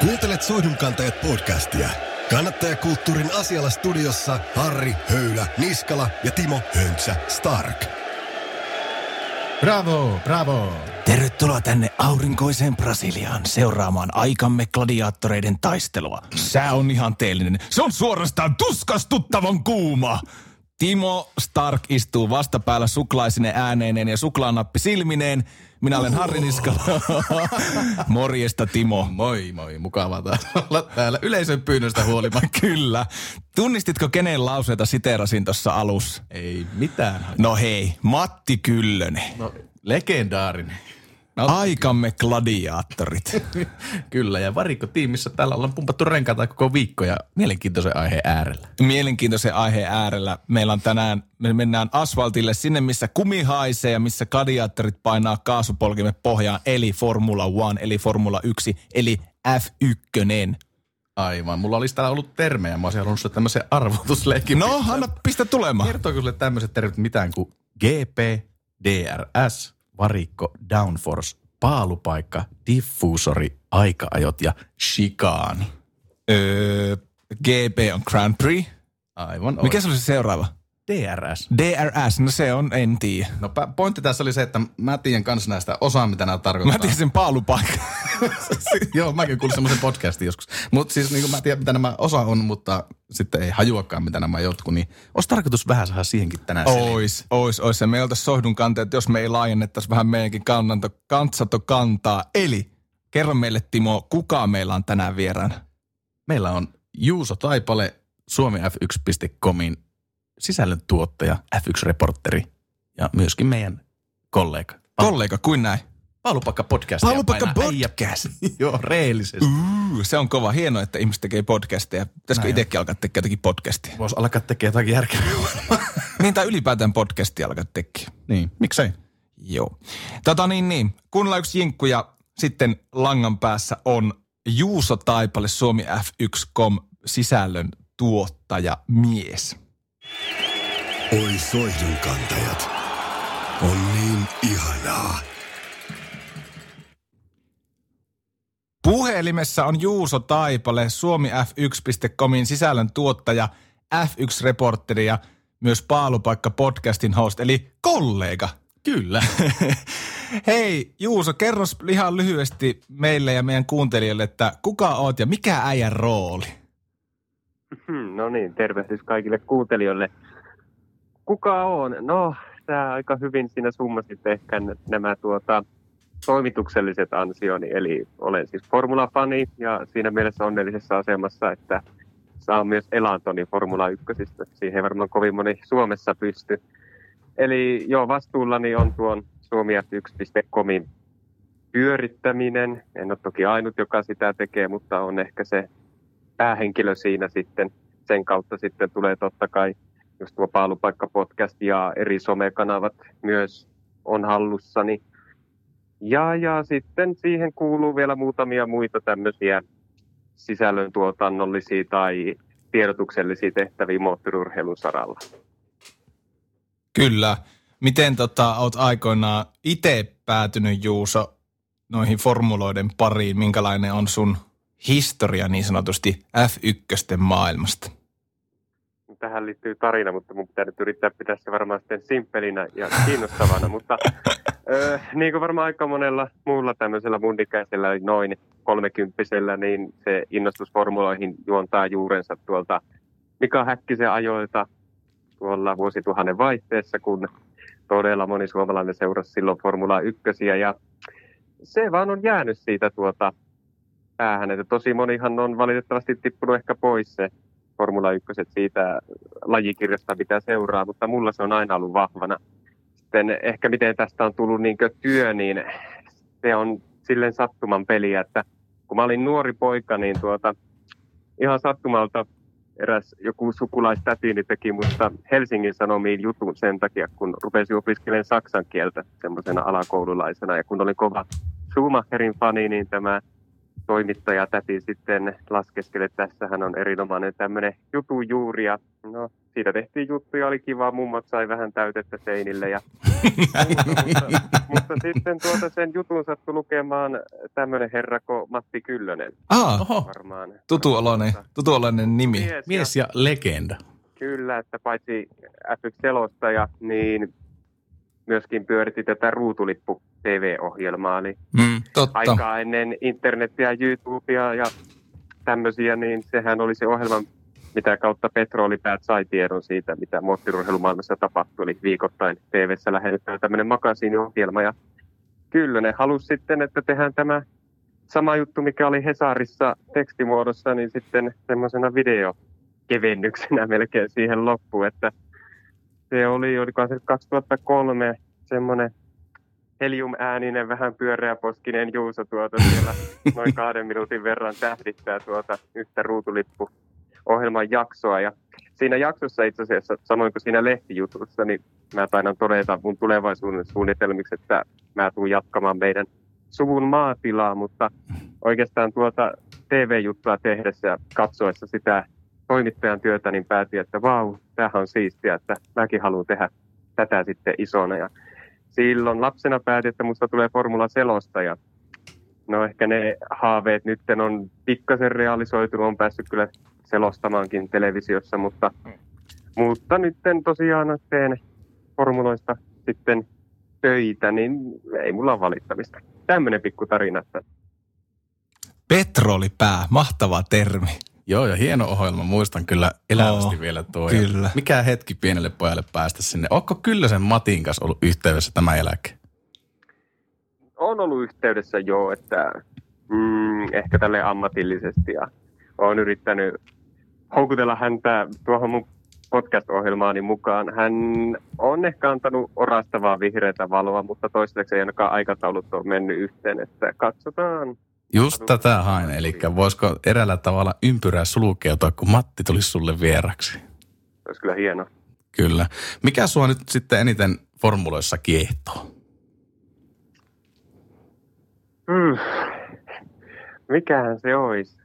Kuuntelet Soihdunkantajat podcastia. Kannattajakulttuurin asialla studiossa Harri Höylä, Niskala ja Timo Hönsä Stark. Bravo, bravo. Tervetuloa tänne aurinkoiseen Brasiliaan seuraamaan aikamme gladiaattoreiden taistelua. Sää on ihan teellinen. Se on suorastaan tuskastuttavan kuuma. Timo Stark istuu vastapäällä suklaisine ääneineen ja suklaanappi silmineen. Minä olen Harri Niskala. Morjesta Timo. Moi moi, mukavaa taas olla täällä yleisön pyynnöstä huolimatta. Kyllä. Tunnistitko kenen lauseita siteerasin tuossa alussa? Ei mitään. No hei, Matti Kyllönen. No, legendaarinen. No. Aikamme gladiaattorit. Kyllä, ja varikko tiimissä täällä ollaan pumpattu renkaita koko viikko ja mielenkiintoisen aiheen äärellä. Mielenkiintoisen aiheen äärellä. Meillä on tänään, me mennään asfaltille sinne, missä kumi haisee ja missä gladiaattorit painaa kaasupolkimme pohjaan, eli Formula One, eli Formula 1, eli F1. Aivan. Mulla olisi täällä ollut termejä. Mä olisin halunnut sulle tämmöisen arvotusleikin. No, anna pistä tulemaan. Kertooko sulle tämmöiset termit mitään kuin GP, DRS, varikko, downforce, paalupaikka, diffuusori, aikaajot ja shikaani. Öö, GP on Grand Prix. Aivan Mikä se oli se seuraava? DRS. DRS, no se on, en tiedä. No pointti tässä oli se, että mä tiedän kanssa näistä osaa, mitä nämä tarkoittaa. Mä tiedän sen paalupaikan. Joo, mäkin kuulin semmoisen podcastin joskus. Mutta siis niin mä tiedän, mitä nämä osa on, mutta sitten ei hajuakaan, mitä nämä jotkut. Niin olisi tarkoitus vähän saada siihenkin tänään Ois, ois, ois. Ja me oltaisiin sohdun kanteet, jos me ei laajennettaisi vähän meidänkin kannanto, kantsato kantaa. Eli kerro meille Timo, kuka meillä on tänään vieraana? Meillä on Juuso Taipale, suomif1.comin sisällöntuottaja, F1-reporteri ja myöskin meidän kollega. Kollega, kuin näin? Paalupakka podcast. Paalupakka podcast. Joo, reellisesti. Uh, se on kova. Hienoa, että ihmiset tekee podcasteja. Pitäisikö Näin. itsekin alkaa tekemään jotakin podcastia? Voisi alkaa tekemään jotakin järkevää. niin, tai ylipäätään podcastia alkaa tekemään. niin, miksei? Joo. Tota niin, niin. Kuunnellaan yksi jinkku ja sitten langan päässä on Juuso Taipale, Suomi F1.com sisällön tuottaja mies. Oi Soihdunkantajat. On niin ihanaa. Puhelimessa on Juuso Taipale, Suomi F1.comin sisällön tuottaja, F1-reporteri ja myös Paalupaikka podcastin host, eli kollega. Kyllä. Hei Juuso, kerro ihan lyhyesti meille ja meidän kuuntelijoille, että kuka oot ja mikä äijän rooli? Hmm, No niin, tervehdys kaikille kuuntelijoille. Kuka on? No, sä aika hyvin siinä summasit ehkä nämä tuota, toimitukselliset ansioni. Eli olen siis Formula-fani ja siinä mielessä onnellisessa asemassa, että saa myös elantoni Formula 1. Siihen ei varmaan kovin moni Suomessa pysty. Eli joo, vastuullani on tuon suomiat1.comin pyörittäminen. En ole toki ainut, joka sitä tekee, mutta on ehkä se päähenkilö siinä sitten. Sen kautta sitten tulee totta kai just tuo Paalupaikka-podcast ja eri somekanavat myös on hallussani. Ja, ja sitten siihen kuuluu vielä muutamia muita tämmöisiä sisällöntuotannollisia tai tiedotuksellisia tehtäviä moottoriurheilun saralla. Kyllä. Miten tota, oot aikoinaan itse päätynyt Juuso noihin formuloiden pariin? Minkälainen on sun historia niin sanotusti F1 maailmasta? Tähän liittyy tarina, mutta mun pitää nyt yrittää pitää se varmaan sitten simppelinä ja kiinnostavana. mutta ö, niin kuin varmaan aika monella muulla tämmöisellä mun ikäisellä, eli noin kolmekymppisellä, niin se innostus formuloihin juontaa juurensa tuolta Mika Häkkisen ajoilta tuolla vuosituhannen vaihteessa, kun todella moni suomalainen seurasi silloin Formula 1. Ja se vaan on jäänyt siitä tuota päähän. Että tosi monihan on valitettavasti tippunut ehkä pois se Formula 1 siitä lajikirjasta, mitä seuraa, mutta mulla se on aina ollut vahvana. Sitten ehkä miten tästä on tullut niin työ, niin se on silleen sattuman peliä, että kun mä olin nuori poika, niin tuota, ihan sattumalta eräs joku sukulaistätini teki musta Helsingin Sanomiin jutun sen takia, kun rupesin opiskelemaan saksan kieltä semmoisena alakoululaisena. Ja kun olin kova Schumacherin fani, niin tämä toimittaja täti sitten laskeskeli, että tässähän on erinomainen tämmöinen jutujuuri ja no siitä tehtiin juttuja, oli kiva, mummat sai vähän täytettä seinille ja mutta, mutta, sitten tuota sen jutun sattui lukemaan tämmöinen herra kuin Matti Kyllönen. Ah, Oho, Varmaan. tutuoloinen, tutuoloinen nimi. Mies, mies ja, ja legenda. kyllä, että paitsi F1-selostaja, niin myöskin pyöritti tätä ruutulippu TV-ohjelmaa, eli Mm, totta. aikaa ennen internetiä, YouTubea ja tämmöisiä, niin sehän oli se ohjelma, mitä kautta petrolipäät sai tiedon siitä, mitä moottorurheilumaailmassa tapahtui. Eli viikoittain TV-ssä lähetetään tämmöinen makasiiniohjelma. Ja kyllä ne halusi sitten, että tehdään tämä sama juttu, mikä oli Hesarissa tekstimuodossa, niin sitten semmoisena videokevennyksenä melkein siihen loppuun, että se oli, olikohan se 2003 semmoinen heliumääninen, vähän pyöreäposkinen Juuso tuota siellä noin kahden minuutin verran tähdittää tuota yhtä ruutulippu ohjelman jaksoa. Ja siinä jaksossa itse asiassa, samoin kuin siinä lehtijutussa, niin mä taidan todeta mun tulevaisuuden suunnitelmiksi, että mä tuun jatkamaan meidän suvun maatilaa, mutta oikeastaan tuota TV-juttua tehdessä ja katsoessa sitä toimittajan työtä, niin päätin, että vau, tämähän on siistiä, että mäkin haluan tehdä tätä sitten isona. Ja silloin lapsena päätin, että musta tulee formula selostaja. No ehkä ne haaveet nyt on pikkasen realisoitunut, on päässyt kyllä selostamaankin televisiossa, mutta, mutta nyt tosiaan teen formuloista sitten töitä, niin ei mulla ole valittamista. Tämmöinen pikku tarina. Petrolipää, mahtava termi. Joo, ja hieno ohjelma. Muistan kyllä elävästi Oo, vielä tuo. kyllä. Ja Mikä hetki pienelle pojalle päästä sinne. Onko kyllä sen Matin kanssa ollut yhteydessä tämän jälkeen? on ollut yhteydessä jo, että mm, ehkä tälle ammatillisesti ja olen yrittänyt houkutella häntä tuohon mun podcast-ohjelmaani mukaan. Hän on ehkä antanut orastavaa vihreätä valoa, mutta toistaiseksi ei ainakaan aikataulut ole mennyt yhteen, että katsotaan. Just tätä hain. Eli voisiko eräällä tavalla ympyrää sulkeutua, kun Matti tulisi sulle vieraksi? Olisi kyllä hienoa. Kyllä. Mikä sua nyt sitten eniten formuloissa kiehtoo? Hmm. Mikähän se olisi?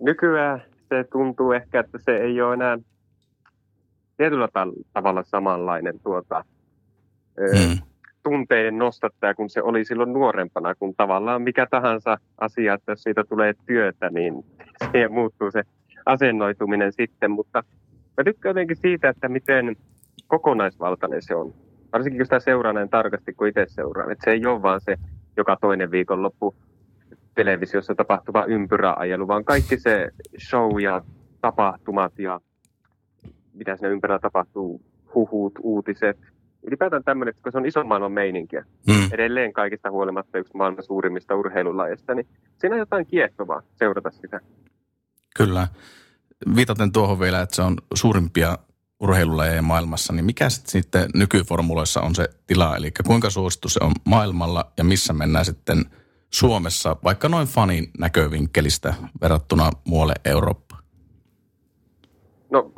Nykyään se tuntuu ehkä, että se ei ole enää tietyllä ta- tavalla samanlainen tuota, Hmm. Tunteiden nostattaja kuin se oli silloin nuorempana, kun tavallaan mikä tahansa asia, että jos siitä tulee työtä, niin siihen muuttuu se asennoituminen sitten, mutta mä tykkään jotenkin siitä, että miten kokonaisvaltainen se on. Varsinkin kun sitä seuraa näin tarkasti kuin itse seuraan. Että se ei ole vaan se joka toinen viikonloppu televisiossa tapahtuva ympyräajelu, vaan kaikki se show ja tapahtumat ja mitä siinä ympärillä tapahtuu, huhut, uutiset. Ylipäätään tämmöinen, kun se on ison maailman meininkiä. Hmm. Edelleen kaikista huolimatta yksi maailman suurimmista urheilulajeista, niin siinä on jotain kiehtovaa seurata sitä. Kyllä. Viitaten tuohon vielä, että se on suurimpia urheilulajeja maailmassa, niin mikä sit sitten nykyformuloissa on se tila? Eli kuinka suosittu se on maailmalla ja missä mennään sitten Suomessa, vaikka noin fanin näkövinkkelistä verrattuna muualle Eurooppaan? No,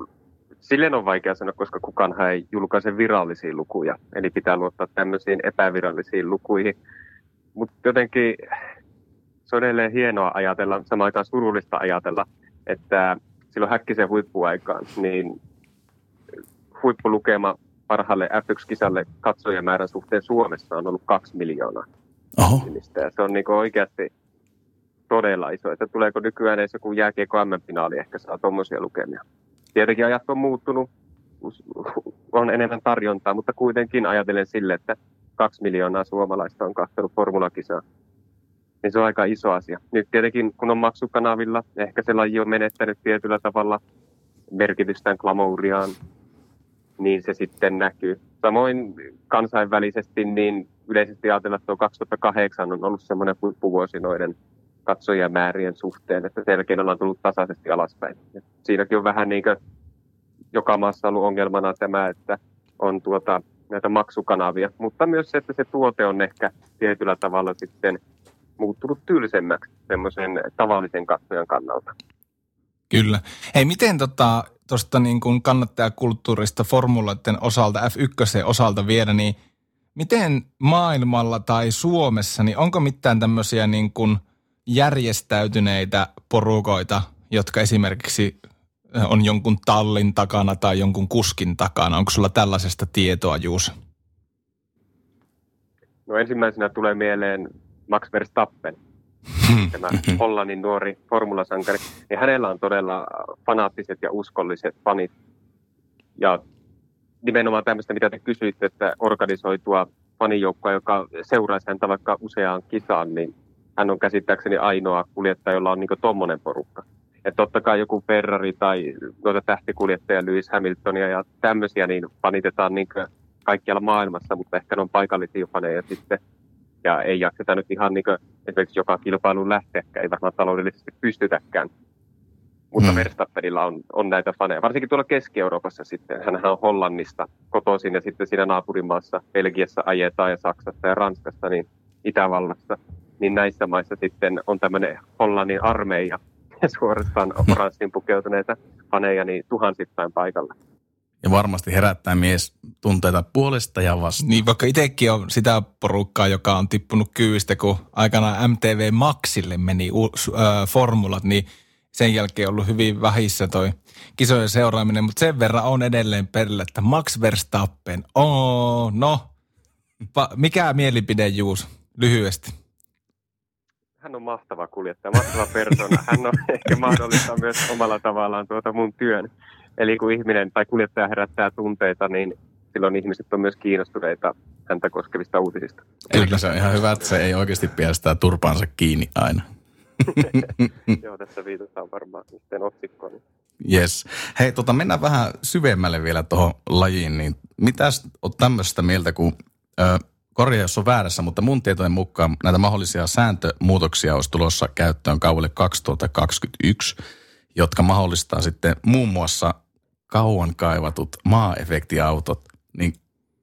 silleen on vaikea sanoa, koska kukaan ei julkaise virallisia lukuja. Eli pitää luottaa tämmöisiin epävirallisiin lukuihin. Mutta jotenkin se on edelleen hienoa ajatella, samaan aikaan surullista ajatella, että silloin häkkisen huippuaikaan, niin huippulukema parhaalle F1-kisalle katsojamäärän suhteen Suomessa on ollut kaksi miljoonaa Oho. Ja se on niin oikeasti todella iso. Että tuleeko nykyään edes joku jääkiekko M-finaali ehkä saa tuommoisia lukemia. Tietenkin ajat on muuttunut, on enemmän tarjontaa, mutta kuitenkin ajatellen sille, että kaksi miljoonaa suomalaista on katsonut formulakisaa. Niin se on aika iso asia. Nyt tietenkin, kun on maksukanavilla, ehkä se laji on menettänyt tietyllä tavalla merkitystään glamouriaan, niin se sitten näkyy. Samoin kansainvälisesti, niin yleisesti ajatella, että tuo 2008 on ollut semmoinen huippuvuosi noiden katsojamäärien suhteen, että selkeän ollaan tullut tasaisesti alaspäin. Ja siinäkin on vähän niin kuin joka maassa ollut ongelmana tämä, että on tuota, näitä maksukanavia, mutta myös se, että se tuote on ehkä tietyllä tavalla sitten muuttunut tylsemmäksi semmoisen tavallisen katsojan kannalta. Kyllä. Hei, miten tota, tuosta niin kuin kannattajakulttuurista formuloiden osalta, F1 osalta vielä, niin miten maailmalla tai Suomessa, niin onko mitään tämmöisiä niin kuin järjestäytyneitä porukoita, jotka esimerkiksi on jonkun tallin takana tai jonkun kuskin takana? Onko sulla tällaisesta tietoa, Juus? No ensimmäisenä tulee mieleen Max Verstappen, Hmm. tämä Hollannin nuori formulasankari. Ja hänellä on todella fanaattiset ja uskolliset fanit. Ja nimenomaan tämmöistä, mitä te kysyitte, että organisoitua fanijoukkoa, joka seuraisi häntä vaikka useaan kisaan, niin hän on käsittääkseni ainoa kuljettaja, jolla on niin tuommoinen porukka. Että totta kai joku Ferrari tai noita tähtikuljettajia, Lewis Hamiltonia ja tämmöisiä, niin fanitetaan niin kaikkialla maailmassa, mutta ehkä ne on paikallisia faneja sitten. Ja ei jakseta nyt ihan niin esimerkiksi joka kilpailuun lähteäkään, ei varmaan taloudellisesti pystytäkään. Mutta hmm. Verstappenilla on, on näitä faneja, varsinkin tuolla Keski-Euroopassa sitten. Hänhän on Hollannista kotoisin ja sitten siinä naapurimaassa, Belgiassa ajetaan ja Saksassa ja Ranskassa, niin Itävallassa. Niin näissä maissa sitten on tämmöinen Hollannin armeija, suorastaan oranssiin pukeutuneita faneja, niin tuhansittain paikalla. Ja varmasti herättää mies tunteita puolesta ja vastaan. Niin vaikka itsekin on sitä porukkaa, joka on tippunut kyvistä, kun aikana MTV Maxille meni uus, äh, formulat, niin sen jälkeen ollut hyvin vähissä toi kisojen seuraaminen, mutta sen verran on edelleen perille, että Max Verstappen, oh, no, pa, mikä mielipide Juus, lyhyesti? Hän on mahtava kuljettaja, mahtava persona. Hän on ehkä mahdollista myös omalla tavallaan tuota mun työn. Eli kun ihminen tai kuljettaja herättää tunteita, niin silloin ihmiset on myös kiinnostuneita häntä koskevista uutisista. Eli se on ihan hyvä, että se ei oikeasti pidä turpaansa kiinni aina. Joo, tässä viitataan varmaan sitten otsikkoon. Yes. Hei, tota, mennään vähän syvemmälle vielä tuohon lajiin. Niin mitäs oot tämmöistä mieltä, kun ö, korjaa jos on väärässä, mutta mun tietojen mukaan näitä mahdollisia sääntömuutoksia olisi tulossa käyttöön kaudelle 2021, jotka mahdollistaa sitten muun muassa kauan kaivatut maa-efektiautot. Niin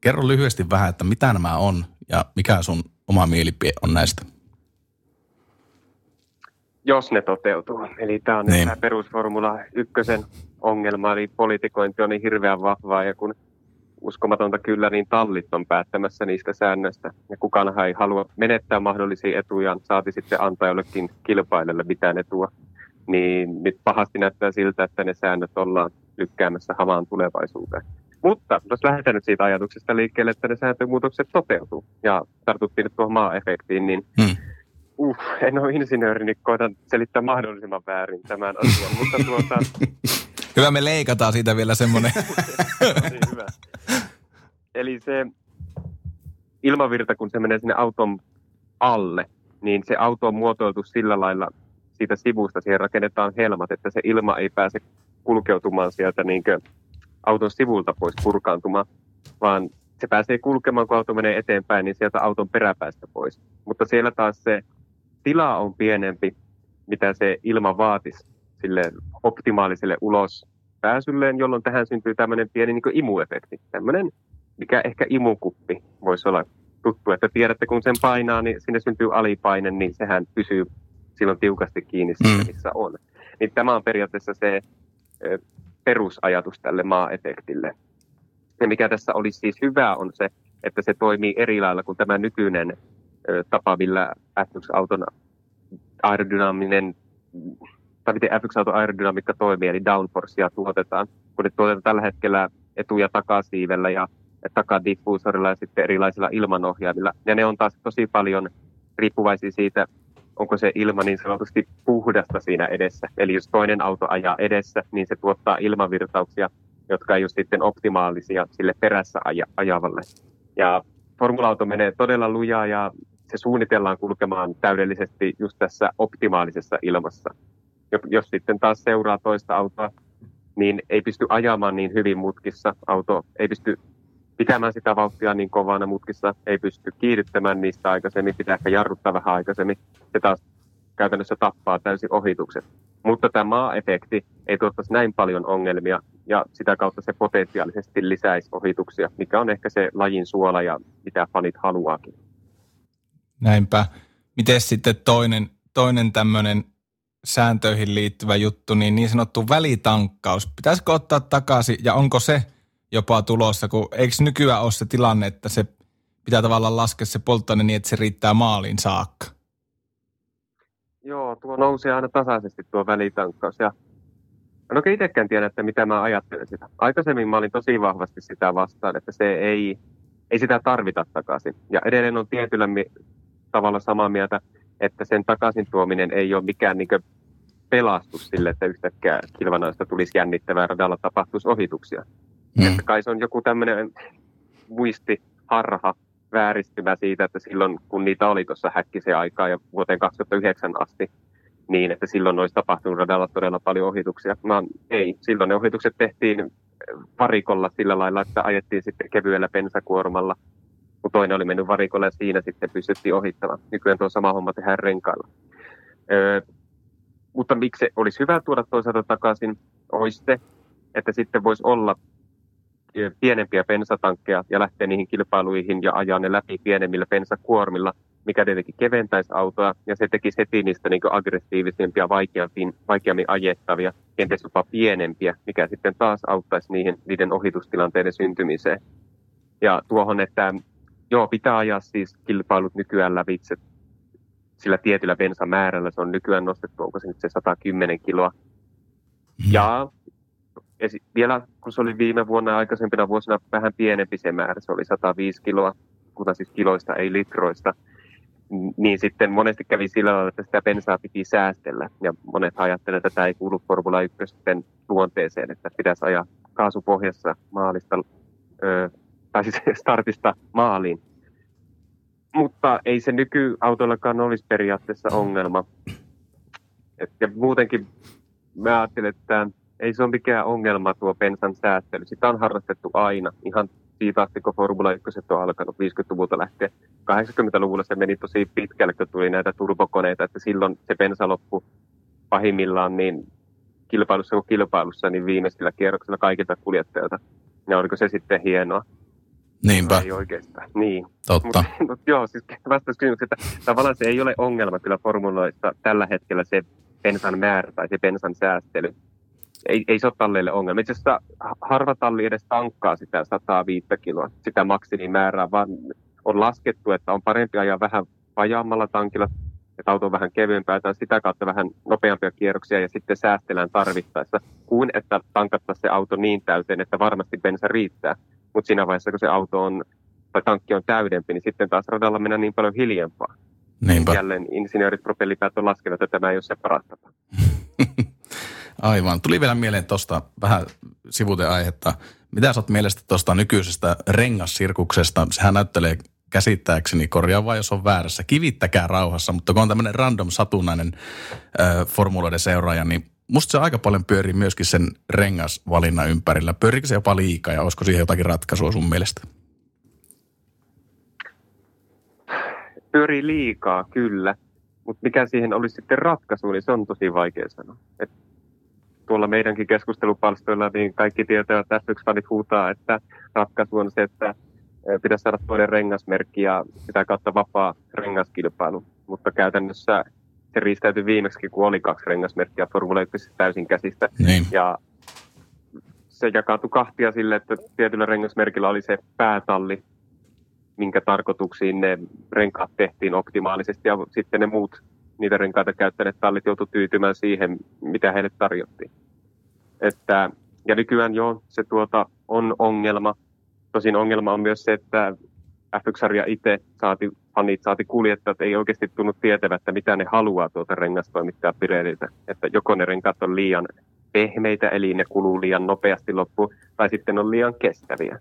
kerro lyhyesti vähän, että mitä nämä on ja mikä sun oma mielipide on näistä? Jos ne toteutuu. Eli tämä on niin. tämä perusformula ykkösen ongelma, eli politikointi on niin hirveän vahvaa, ja kun uskomatonta kyllä, niin tallit on päättämässä niistä säännöistä. Ja kukaan ei halua menettää mahdollisia etujaan, saati sitten antaa jollekin kilpailijalle mitään etua. Niin nyt pahasti näyttää siltä, että ne säännöt ollaan lykkäämässä hamaan tulevaisuuteen. Mutta jos lähdetään nyt siitä ajatuksesta liikkeelle, että ne sääntömuutokset toteutuu, ja tartuttiin nyt tuohon maa-efektiin, niin hmm. uh, en ole insinööri, niin koitan selittää mahdollisimman väärin tämän asian, mutta tuota... Hyvä, me leikataan siitä vielä semmoinen. niin, hyvä. Eli se ilmavirta, kun se menee sinne auton alle, niin se auto on muotoiltu sillä lailla siitä sivusta, siihen rakennetaan helmat, että se ilma ei pääse kulkeutumaan sieltä niin auton sivulta pois purkaantumaan, vaan se pääsee kulkemaan, kun auto menee eteenpäin, niin sieltä auton peräpäästä pois. Mutta siellä taas se tila on pienempi, mitä se ilma vaatisi sille optimaaliselle ulos pääsylleen, jolloin tähän syntyy tämmöinen pieni niin imuefekti. Tämmöinen, mikä ehkä imukuppi voisi olla tuttu, että tiedätte, kun sen painaa, niin sinne syntyy alipaine, niin sehän pysyy silloin tiukasti kiinni siinä, mm. missä on. Niin tämä on periaatteessa se perusajatus tälle maa-efektille. Ja mikä tässä olisi siis hyvää on se, että se toimii eri lailla kuin tämä nykyinen tapa, millä F1-auton aerodynaaminen, tai miten F1-auton aerodynamiikka toimii, eli downforcea tuotetaan. Kun ne tuotetaan tällä hetkellä etu- ja takasiivellä ja takadiffuusorilla ja sitten erilaisilla ilmanohjaimilla. Ja ne on taas tosi paljon riippuvaisia siitä, onko se ilma niin sanotusti puhdasta siinä edessä. Eli jos toinen auto ajaa edessä, niin se tuottaa ilmavirtauksia, jotka ei ole sitten optimaalisia sille perässä aja, ajavalle. Ja formula-auto menee todella lujaa ja se suunnitellaan kulkemaan täydellisesti just tässä optimaalisessa ilmassa. Jos sitten taas seuraa toista autoa, niin ei pysty ajamaan niin hyvin mutkissa. Auto ei pysty pitämään sitä vauhtia niin kovana mutkissa, ei pysty kiihdyttämään niistä aikaisemmin, pitää ehkä jarruttaa vähän aikaisemmin. Se taas käytännössä tappaa täysin ohitukset. Mutta tämä maa-efekti ei tuottaisi näin paljon ongelmia ja sitä kautta se potentiaalisesti lisäisi ohituksia, mikä on ehkä se lajin suola ja mitä fanit haluaakin. Näinpä. Miten sitten toinen, toinen tämmöinen sääntöihin liittyvä juttu, niin niin sanottu välitankkaus. Pitäisikö ottaa takaisin ja onko se jopa tulossa, kun eikö nykyään ole se tilanne, että se pitää tavallaan laskea se polttoaine niin, että se riittää maaliin saakka? Joo, tuo nousee aina tasaisesti tuo välitankkaus. Ja en oikein itsekään tiedä, että mitä mä ajattelen sitä. Aikaisemmin mä olin tosi vahvasti sitä vastaan, että se ei, ei sitä tarvita takaisin. Ja edelleen on tietyllä mi- tavalla samaa mieltä, että sen takaisin tuominen ei ole mikään niin pelastus sille, että yhtäkkiä kilvanaista tulisi jännittävää radalla tapahtuisi ohituksia. Mm. Että kai se on joku tämmöinen muistiharha, vääristymä siitä, että silloin kun niitä oli tuossa häkkisen aikaa ja vuoteen 2009 asti, niin että silloin olisi tapahtunut radalla todella paljon ohituksia. Mä, ei, silloin ne ohitukset tehtiin varikolla sillä lailla, että ajettiin sitten kevyellä pensakuormalla, kun toinen oli mennyt varikolle ja siinä sitten pystyttiin ohittamaan. Nykyään tuo sama homma tehdään renkailla. Öö, mutta miksi olisi hyvä tuoda toisaalta takaisin, olisi se, että sitten voisi olla pienempiä bensatankkeja ja lähteä niihin kilpailuihin ja ajaa ne läpi pienemmillä bensakuormilla, mikä tietenkin keventäisi autoa ja se tekisi heti niistä niin aggressiivisempia, vaikeammin, vaikeammin ajettavia, kenties jopa pienempiä, mikä sitten taas auttaisi niihin, niiden ohitustilanteiden syntymiseen. Ja tuohon, että joo, pitää ajaa siis kilpailut nykyään lävitse sillä tietyllä bensamäärällä, se on nykyään nostettu, onko se nyt se 110 kiloa. Mm. Ja esi- vielä kun se oli viime vuonna aikaisempina vuosina vähän pienempi se määrä, se oli 105 kiloa, mutta siis kiloista, ei litroista, niin sitten monesti kävi sillä tavalla, että sitä bensaa piti säästellä. Ja monet ajattelevat, että tämä ei kuulu Formula 1 luonteeseen, että pitäisi ajaa kaasupohjassa maalista, ö, tai siis startista maaliin. Mutta ei se nykyautoillakaan olisi periaatteessa ongelma. Et, ja muutenkin mä ajattelen, että ei se ole mikään ongelma tuo bensan säästely. Sitä on harrastettu aina, ihan siitä asti, kun Formula 1 on alkanut 50-luvulta lähtien. 80-luvulla se meni tosi pitkälle, kun tuli näitä turbokoneita, että silloin se bensa loppu pahimmillaan niin kilpailussa kuin kilpailussa, niin viimeisellä kierroksella kaikilta kuljettajilta. Ja oliko se sitten hienoa? Niinpä. Ei oikeastaan, niin. Totta. Mut, mut joo, siis vastaus kysymykseen, että tavallaan se ei ole ongelma kyllä formuloissa tällä hetkellä se bensan määrä tai se bensan säästely ei, ei se ole talleille ongelma. Itse asiassa harva talli edes tankkaa sitä 105 kiloa, sitä maksimimäärää, vaan on laskettu, että on parempi ajaa vähän vajaammalla tankilla, että auto on vähän kevyempää, tai sitä kautta vähän nopeampia kierroksia ja sitten säästellään tarvittaessa, kuin että tankattaisiin se auto niin täyteen, että varmasti bensa riittää. Mutta siinä vaiheessa, kun se auto on, tai tankki on täydempi, niin sitten taas radalla mennään niin paljon hiljempaa. Niinpä. Jälleen insinöörit propellipäät on laskenut, että tämä ei ole se paras tapa. Aivan. Tuli vielä mieleen tuosta vähän aihetta. Mitä sä oot mielestä tuosta nykyisestä rengassirkuksesta? Sehän näyttelee käsittääkseni, korjaa vai jos on väärässä, kivittäkää rauhassa, mutta kun on tämmöinen random satunnainen äh, formuloiden seuraaja, niin musta se aika paljon pyörii myöskin sen rengasvalinnan ympärillä. Pyöriikö se jopa liikaa ja olisiko siihen jotakin ratkaisua sun mielestä? Pyörii liikaa, kyllä. Mutta mikä siihen olisi sitten ratkaisu, niin se on tosi vaikea sanoa. Tuolla meidänkin keskustelupalstoilla, niin kaikki tietävät, että F1-fanit huutaa, että ratkaisu on se, että pitäisi saada toinen rengasmerkki ja sitä kautta vapaa rengaskilpailu. Mutta käytännössä se riistäytyi viimeksi, kun oli kaksi rengasmerkkiä Formula 1 täysin käsistä. Niin. Ja se jakautui kahtia sille, että tietyllä rengasmerkillä oli se päätalli, minkä tarkoituksiin ne renkaat tehtiin optimaalisesti ja sitten ne muut niitä renkaita käyttäneet tallit joutu tyytymään siihen, mitä heille tarjottiin. Että, ja nykyään jo se tuota, on ongelma. Tosin ongelma on myös se, että F1-sarja itse saati, fanit saati kuljettajat ei oikeasti tunnu tietävät, että mitä ne haluaa tuolta rengastoimittaa Pirelliltä. Että joko ne renkaat on liian pehmeitä, eli ne kuluu liian nopeasti loppuun, tai sitten on liian kestäviä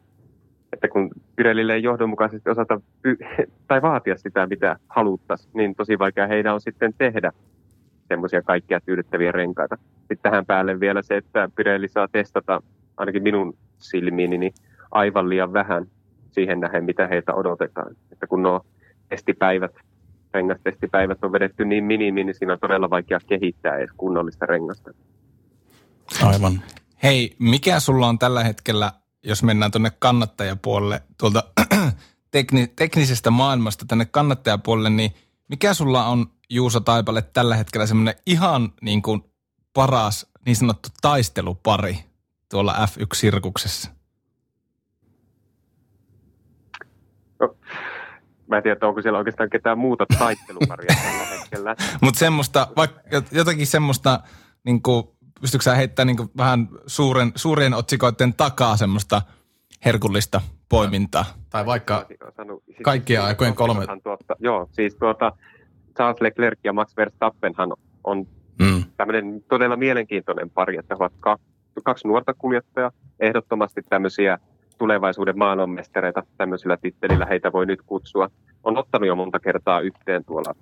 että kun Pirellille ei johdonmukaisesti osata tai vaatia sitä, mitä haluttaisiin, niin tosi vaikea heidän on sitten tehdä semmoisia kaikkia tyydyttäviä renkaita. Sitten tähän päälle vielä se, että Pirelli saa testata, ainakin minun silmiini, niin aivan liian vähän siihen nähden, mitä heitä odotetaan. Että kun nuo testipäivät, rengastestipäivät on vedetty niin minimiin, niin siinä on todella vaikea kehittää edes kunnollista rengasta. Aivan. Hei, mikä sulla on tällä hetkellä jos mennään tuonne kannattajapuolelle, tuolta tekni, teknisestä maailmasta tänne kannattajapuolelle, niin mikä sulla on Juuso Taipale tällä hetkellä semmoinen ihan niin kuin paras niin sanottu taistelupari tuolla F1-sirkuksessa? No, mä en tiedä, onko siellä oikeastaan ketään muuta taisteluparia tällä hetkellä. Mutta semmoista, vaikka jotakin semmoista, niin kuin, pystytkö sä heittämään niin kuin vähän suuren, suurien otsikoiden takaa semmoista herkullista poimintaa? Tai vaikka kaikkien aikojen kolme- Tuota, joo, siis tuota, Charles Leclerc ja Max Verstappenhan on Mm. tämmöinen todella mielenkiintoinen pari, että he ovat kaksi, nuorta kuljettajaa, ehdottomasti tämmöisiä tulevaisuuden maailmanmestareita tämmöisillä tittelillä heitä voi nyt kutsua. On ottanut jo monta kertaa yhteen tuolla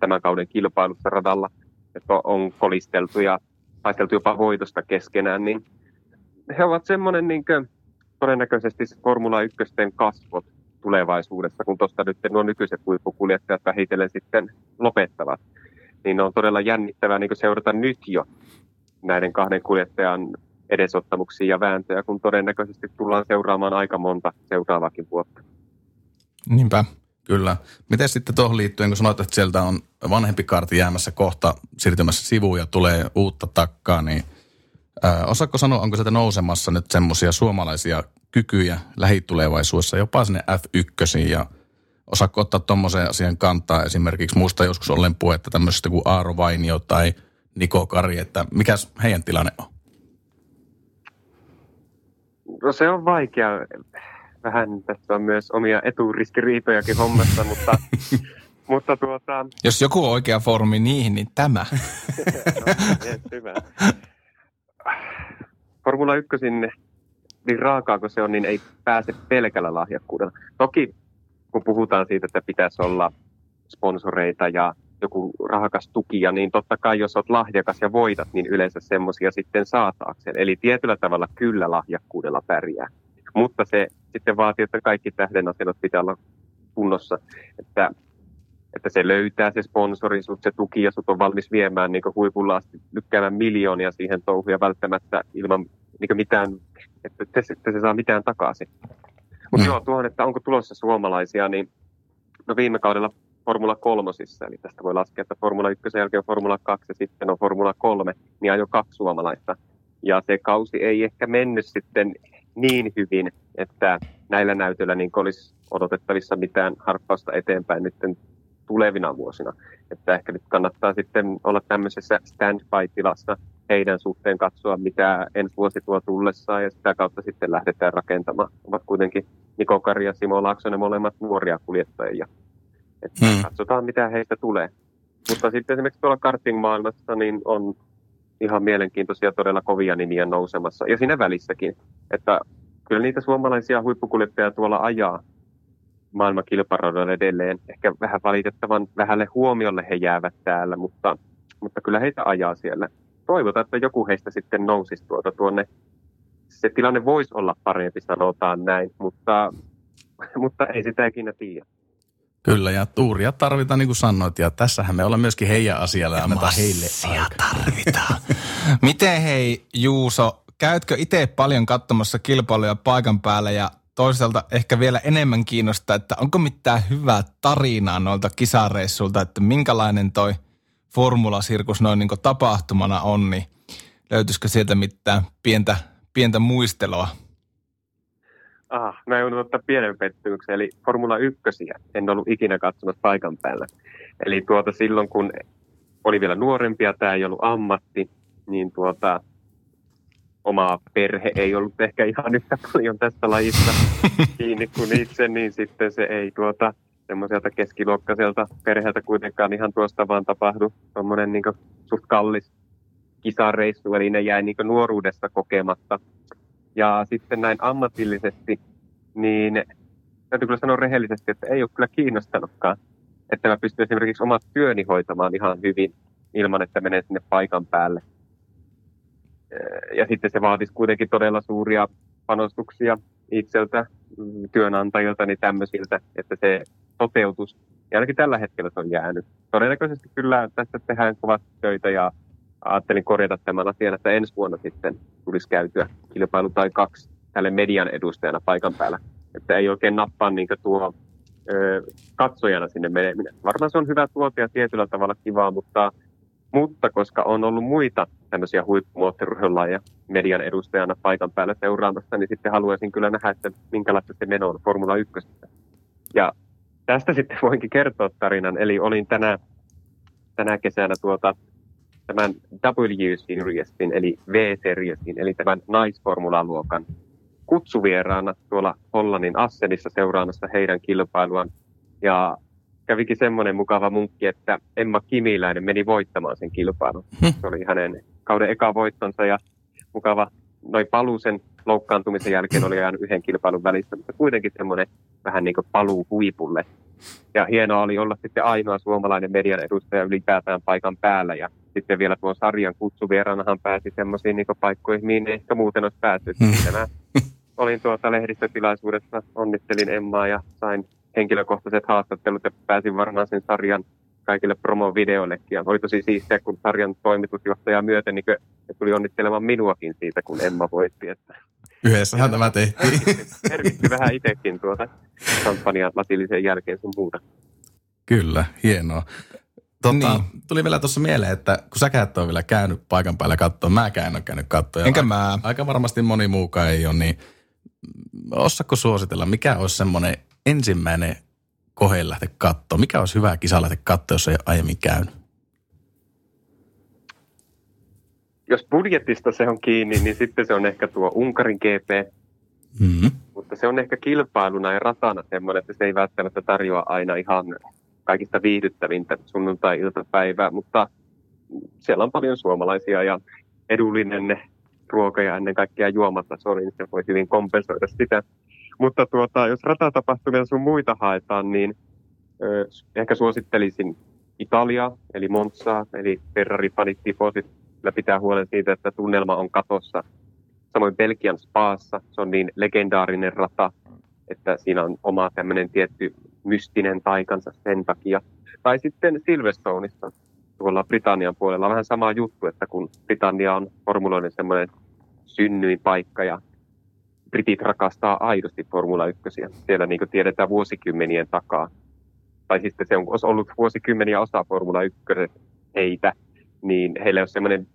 tämän kauden kilpailussa radalla, että on kolisteltu ja taisteltu jopa voitosta keskenään, niin he ovat semmoinen niin todennäköisesti se Formula 1 kasvot tulevaisuudessa, kun tuosta nyt nuo nykyiset huippukuljettajat vähitellen sitten lopettavat. Niin on todella jännittävää niin seurata nyt jo näiden kahden kuljettajan edesottamuksia ja vääntöjä, kun todennäköisesti tullaan seuraamaan aika monta seuraavakin vuotta. Niinpä. Kyllä. Miten sitten tuohon liittyen, kun sanoit, että sieltä on vanhempi kaarti jäämässä kohta siirtymässä sivuun ja tulee uutta takkaa, niin ää, osaatko sanoa, onko sieltä nousemassa nyt semmoisia suomalaisia kykyjä lähitulevaisuudessa, jopa sinne F1 ja osaatko ottaa tuommoisen asian kantaa esimerkiksi, muista joskus ollen puhetta tämmöisestä kuin Aaro Vainio tai Niko Kari, että mikä heidän tilanne on? No se on vaikea. Vähän tässä on myös omia eturistiriitojakin hommassa, mutta, mutta tuota, Jos joku on oikea foorumi niihin, niin tämä. no, yes, hyvä. Formula 1, niin raakaa kuin se on, niin ei pääse pelkällä lahjakkuudella. Toki kun puhutaan siitä, että pitäisi olla sponsoreita ja joku rahakas tukija, niin totta kai jos olet lahjakas ja voitat, niin yleensä semmoisia sitten saataakseen. Eli tietyllä tavalla kyllä lahjakkuudella pärjää. Mutta se sitten vaatii, että kaikki tähdenasennot pitää olla kunnossa, että, että se löytää se sponsori, sut se tuki ja sut on valmis viemään niin huipulla asti lykkäämään miljoonia siihen touhuun ja välttämättä ilman niin mitään, että, että, se, että se saa mitään takaisin. Mutta Mm. joo, tuohon, että onko tulossa suomalaisia, niin no viime kaudella Formula kolmosissa, eli tästä voi laskea, että Formula 1 jälkeen on Formula 2 ja sitten on Formula 3, niin ajoi kaksi suomalaista. Ja se kausi ei ehkä mennyt sitten niin hyvin, että näillä näytöillä niin olisi odotettavissa mitään harppausta eteenpäin nyt tulevina vuosina. Että ehkä nyt kannattaa sitten olla tämmöisessä standby-tilassa heidän suhteen katsoa, mitä ensi vuosi tuo tullessaan ja sitä kautta sitten lähdetään rakentamaan. Ovat kuitenkin Niko Kari ja Simo Laaksonen molemmat nuoria kuljettajia. Että Hmm. katsotaan, mitä heistä tulee. Mutta sitten esimerkiksi tuolla karting-maailmassa niin on ihan mielenkiintoisia, todella kovia nimiä nousemassa. Ja siinä välissäkin, että kyllä niitä suomalaisia huippukuljettajia tuolla ajaa maailman kilparadoilla edelleen. Ehkä vähän valitettavan vähälle huomiolle he jäävät täällä, mutta, mutta kyllä heitä ajaa siellä. Toivotaan, että joku heistä sitten nousisi tuota tuonne. Se tilanne voisi olla parempi, sanotaan näin, mutta, mutta ei sitä ikinä tiedä. Kyllä, ja tuuria tarvitaan, niin kuin sanoit, ja tässähän me ollaan myöskin heidän asialla ja annetaan heille Massia tarvitaan. Miten hei Juuso, käytkö itse paljon katsomassa kilpailuja paikan päällä ja toisaalta ehkä vielä enemmän kiinnostaa, että onko mitään hyvää tarinaa noilta kisareissulta, että minkälainen toi formulasirkus noin niin tapahtumana on, niin löytyisikö sieltä mitään pientä, pientä muistelua? Ah, mä joudun ottaa pienen pettymyksen, eli Formula 1 en ollut ikinä katsomassa paikan päällä. Eli tuota silloin, kun oli vielä nuorempia, tämä ei ollut ammatti, niin tuota, oma perhe ei ollut ehkä ihan yhtä paljon tästä lajista kiinni kuin itse, niin sitten se ei tuota semmoiselta keskiluokkaiselta perheeltä kuitenkaan ihan tuosta vaan tapahdu tuommoinen niin suht kallis kisareissu, eli ne jäi niin nuoruudessa kokematta. Ja sitten näin ammatillisesti, niin täytyy kyllä sanoa rehellisesti, että ei ole kyllä kiinnostanutkaan. Että mä pystyn esimerkiksi omat työni hoitamaan ihan hyvin ilman, että menen sinne paikan päälle. Ja sitten se vaatisi kuitenkin todella suuria panostuksia itseltä, mm, työnantajilta, niin tämmöisiltä, että se toteutus, ja ainakin tällä hetkellä se on jäänyt. Todennäköisesti kyllä tässä tehdään kovasti töitä ja ajattelin korjata tämän asian, että ensi vuonna sitten tulisi käytyä kilpailu tai kaksi tälle median edustajana paikan päällä. Että ei oikein nappaa niin tuo ö, katsojana sinne meneminen. Varmaan se on hyvä tuote ja tietyllä tavalla kivaa, mutta, mutta koska on ollut muita tämmöisiä huippumuottorurheilulajeja median edustajana paikan päällä seuraamassa, niin sitten haluaisin kyllä nähdä, että minkälaista se meno on Formula 1. Ja tästä sitten voinkin kertoa tarinan. Eli olin tänä, tänä kesänä tuota, tämän W-Seriesin, eli V-Seriesin, eli tämän naisformulaluokan kutsuvieraana tuolla Hollannin Assenissa seuraamassa heidän kilpailuaan. Ja kävikin semmoinen mukava munkki, että Emma Kimiläinen meni voittamaan sen kilpailun. Hm. Se oli hänen kauden eka voittonsa ja mukava noin paluusen loukkaantumisen jälkeen oli jäänyt yhden kilpailun välissä, mutta kuitenkin semmoinen vähän niin kuin paluu huipulle. Ja hienoa oli olla sitten ainoa suomalainen median edustaja ylipäätään paikan päällä ja sitten vielä tuon sarjan kutsuvieranahan pääsi semmoisiin niin paikkoihin, mihin ei ehkä muuten olisi päässyt. Mm. Mä olin tuota lehdistötilaisuudessa, onnittelin Emmaa ja sain henkilökohtaiset haastattelut ja pääsin varmaan sen sarjan kaikille promovideoillekin. Ja oli tosi siistiä, kun sarjan toimitusjohtaja myöten niin ne tuli onnittelemaan minuakin siitä, kun Emma voitti. Että Yhdessähän tämä tehtiin. merkitti vähän itsekin tuota kampanjan latillisen jälkeen sun muuta. Kyllä, hienoa. Tota, Niin. Tuli vielä tuossa mieleen, että kun säkään et ole vielä käynyt paikan päällä katsoa, mäkään en ole käynyt katsoa. Enkä mä. Aika varmasti moni muukaan ei ole, niin osaako suositella, mikä olisi semmoinen ensimmäinen kohe lähteä katsoa? Mikä olisi hyvä kisa lähteä katsoa, jos ei aiemmin käynyt? Jos budjetista se on kiinni, niin sitten se on ehkä tuo Unkarin GP, Mm-hmm. mutta se on ehkä kilpailuna ja ratana semmoinen, että se ei välttämättä tarjoa aina ihan kaikista viihdyttävintä sunnuntai-iltapäivää, mutta siellä on paljon suomalaisia ja edullinen ruoka ja ennen kaikkea juomataso, niin se voi hyvin kompensoida sitä. Mutta tuota, jos ratatapahtumia sun muita haetaan, niin ö, ehkä suosittelisin Italiaa, eli Monzaa, eli Ferrari-fanit tifosit. Pitää huolen siitä, että tunnelma on katossa. Samoin Belgian Spaassa, se on niin legendaarinen rata, että siinä on oma tämmöinen tietty mystinen taikansa sen takia. Tai sitten Silverstoneissa, tuolla Britannian puolella on vähän sama juttu, että kun Britannia on formuloinen semmoinen synnyinpaikka ja britit rakastaa aidosti Formula 1. Siellä niin tiedetään vuosikymmenien takaa. Tai sitten se on ollut vuosikymmeniä osa Formula 1 heitä, niin heillä ei ole semmoinen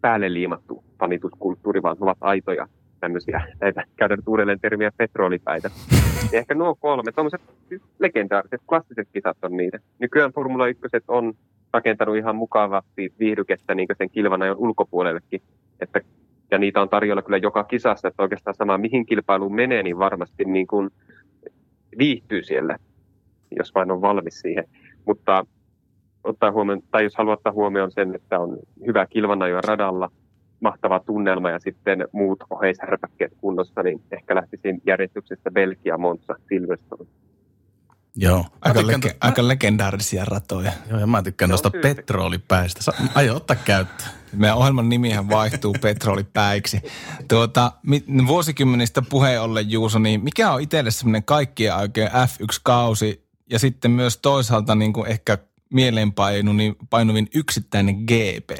päälle liimattu fanituskulttuuri, vaan ovat aitoja tämmöisiä, näitä käydään nyt uudelleen termiä petrolipäitä. Ja ehkä nuo kolme, tuommoiset legendaariset, klassiset kisat on niitä. Nykyään Formula 1 on rakentanut ihan mukavasti viihdykettä niin sen kilvanajon ulkopuolellekin. Että, ja niitä on tarjolla kyllä joka kisassa, että oikeastaan sama mihin kilpailuun menee, niin varmasti niin kuin viihtyy siellä, jos vain on valmis siihen. Mutta ottaa huomioon, tai jos haluaa ottaa huomioon sen, että on hyvä kilvanajo radalla, mahtava tunnelma ja sitten muut oheishärpäkkeet kunnossa, niin ehkä lähtisin järjestyksessä Belgia, Monza, Silverstone. Joo. Aika, tykkään lege- to- aika legendaarisia ratoja. Joo, ja mä tykkään tuosta petrolipäistä. Sa- Aio ottaa käyttöön. Meidän ohjelman nimihän vaihtuu petrolipäiksi. Tuota, mi- vuosikymmenistä puheen ollen Juuso, niin mikä on itselle semmoinen kaikkien aikojen F1-kausi ja sitten myös toisaalta niin kuin ehkä mieleenpainuvin yksittäinen GP?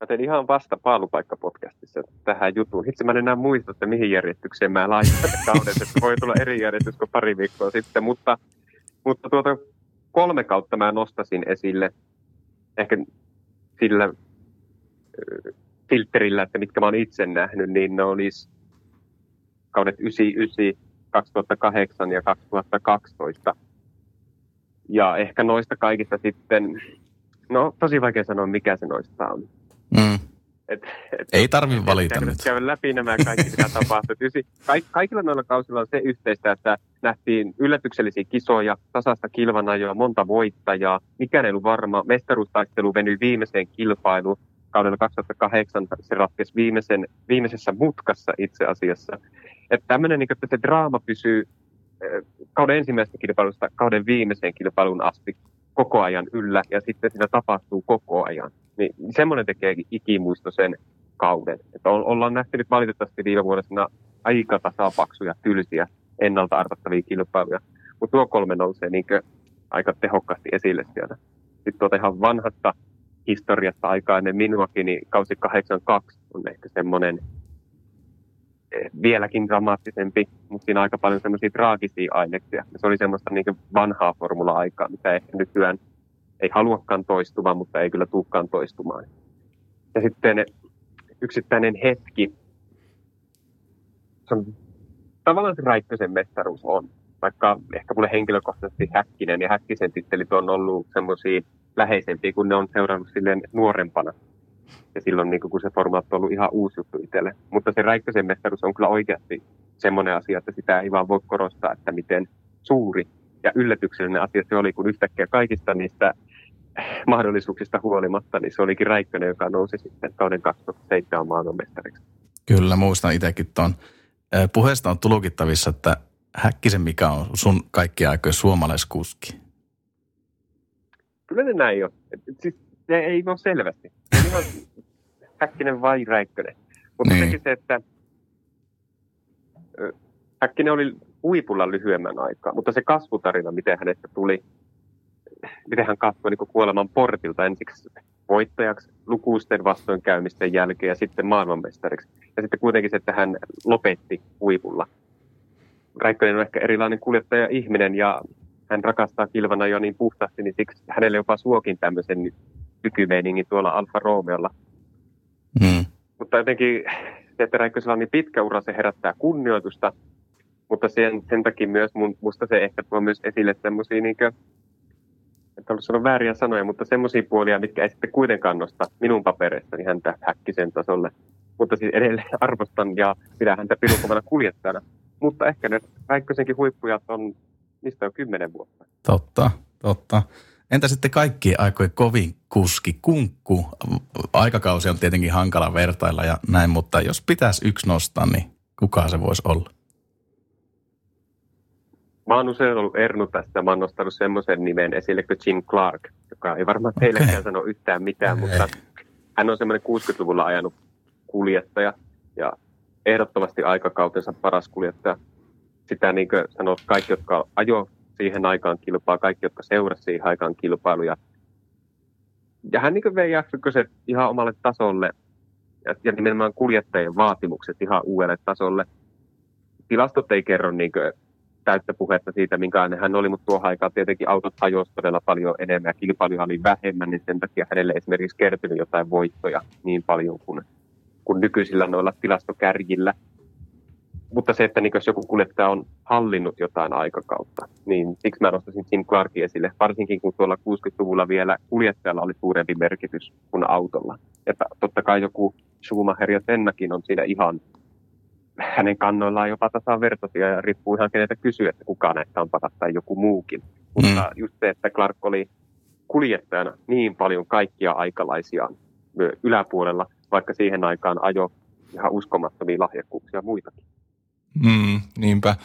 Mä tein ihan vasta paalupaikkapodcastissa tähän jutuun. Itse mä en enää muista, että mihin järjestykseen mä laitan kaudet, että voi tulla eri järjestys kuin pari viikkoa sitten, mutta, mutta tuota kolme kautta mä nostasin esille ehkä sillä filterillä, että mitkä mä oon itse nähnyt, niin ne olisi kaudet 99, 2008 ja 2012. Ja ehkä noista kaikista sitten, no tosi vaikea sanoa, mikä se noista on. Mm. Et, et, Ei tarvi valita nyt. Käydä läpi nämä kaikki, mitä tapahtui. Kaik, kaikilla noilla kausilla on se yhteistä, että nähtiin yllätyksellisiä kisoja, tasasta kilvanajoa, monta voittajaa. Mikään ei ollut varma. Mestaruustaistelu venyi viimeiseen kilpailuun. Kaudella 2008 se ratkesi viimeisen, viimeisessä mutkassa itse asiassa. Että tämmöinen, niin että se draama pysyy eh, kauden ensimmäisestä kilpailusta kauden viimeiseen kilpailuun asti koko ajan yllä ja sitten siinä tapahtuu koko ajan. Niin semmoinen tekee ikimuistoisen kauden. Että ollaan nähty nyt valitettavasti viime vuosina aika tasapaksuja, tylsiä, ennalta arvattavia kilpailuja. Mutta tuo kolme nousee niin aika tehokkaasti esille sieltä. Sitten tuota ihan vanhasta historiasta aikaa ennen minuakin, niin kausi 82 on ehkä semmoinen vieläkin dramaattisempi, mutta siinä aika paljon semmoisia traagisia aineksia. Se oli semmoista niin vanhaa formula-aikaa, mitä ehkä nykyään ei haluakaan toistumaan, mutta ei kyllä tulekaan toistumaan. Ja sitten yksittäinen hetki, se on tavallaan se Räikkösen mestaruus on. Vaikka ehkä mulle henkilökohtaisesti Häkkinen ja Häkkisen tittelit on ollut semmoisia läheisempiä, kun ne on seurannut silleen nuorempana. Ja silloin niin kun se formaatti on ollut ihan uusi juttu itselle. Mutta se Räikkösen mestaruus on kyllä oikeasti semmoinen asia, että sitä ei vaan voi korostaa, että miten suuri ja yllätyksellinen asia se oli, kun yhtäkkiä kaikista niistä mahdollisuuksista huolimatta, niin se olikin Räikkönen, joka nousi sitten kauden 2007 maailmanmestariksi. Kyllä, muistan itsekin tuon. Puheesta on tulukittavissa, että Häkkisen mikä on sun kaikki aikojen suomalaiskuski? Kyllä ne näin on. Siis se ei ole selvästi. Ihan Häkkinen vai Räikkönen. Mutta niin. sekin se, että Häkkinen oli huipulla lyhyemmän aikaa, mutta se kasvutarina, miten hänestä tuli, miten hän kasvoi niin kuoleman portilta ensiksi voittajaksi lukuisten vastoinkäymisten jälkeen ja sitten maailmanmestariksi. Ja sitten kuitenkin se, että hän lopetti huipulla. Räikkönen on ehkä erilainen kuljettaja ihminen ja hän rakastaa kilvana jo niin puhtaasti, niin siksi hänelle jopa suokin tämmöisen nykymeiningin tuolla Alfa Romeolla. Mm. Mutta jotenkin se, että Räikkösellä on niin pitkä ura, se herättää kunnioitusta, mutta sen, sen takia myös mun, musta se ehkä tuo myös esille semmoisia, niin että ollut sanoa vääriä sanoja, mutta semmoisia puolia, mitkä ei sitten kuitenkaan nosta minun papereissani häntä häkkisen tasolle. Mutta siis edelleen arvostan ja pidän häntä pilukovana kuljettajana. Mutta ehkä ne Räikkösenkin huippujat on, mistä on kymmenen vuotta. Totta, totta. Entä sitten kaikki aikojen kovin kuski, kunkku? Aikakausi on tietenkin hankala vertailla ja näin, mutta jos pitäisi yksi nostaa, niin kuka se voisi olla? Mä oon usein ollut Ernu tästä, mä oon nostanut semmoisen nimen esille kuin Jim Clark, joka ei varmaan teillekään okay. sano yhtään mitään, okay. mutta hän on semmoinen 60-luvulla ajanut kuljettaja ja ehdottomasti aikakautensa paras kuljettaja. Sitä niin kuin sanot, kaikki, jotka ajo siihen aikaan kilpaa, kaikki, jotka seurasi siihen aikaan kilpailuja. Ja hän niin vei se ihan omalle tasolle ja, ja nimenomaan kuljettajien vaatimukset ihan uudelle tasolle. Tilastot ei kerro niin täyttä puhetta siitä, minkälainen hän oli, mutta tuohon aikaan tietenkin autot hajosi todella paljon enemmän ja kilpailuja oli vähemmän, niin sen takia hänelle esimerkiksi kertynyt jotain voittoja niin paljon kuin, kuin nykyisillä noilla tilastokärjillä. Mutta se, että niin jos joku kuljettaja on hallinnut jotain aikakautta, niin siksi mä nostaisin Jim Clarkin esille, varsinkin kun tuolla 60-luvulla vielä kuljettajalla oli suurempi merkitys kuin autolla. Että totta kai joku Schumacher ja Sennakin on siinä ihan hänen kannoillaan jopa tasavertaisia ja riippuu ihan kenetä kysyä, että kuka näistä on paras tai joku muukin. Mutta mm. just se, että Clark oli kuljettajana niin paljon kaikkia aikalaisia yläpuolella, vaikka siihen aikaan ajo ihan uskomattomia lahjakkuuksia muitakin. Mm, niinpä.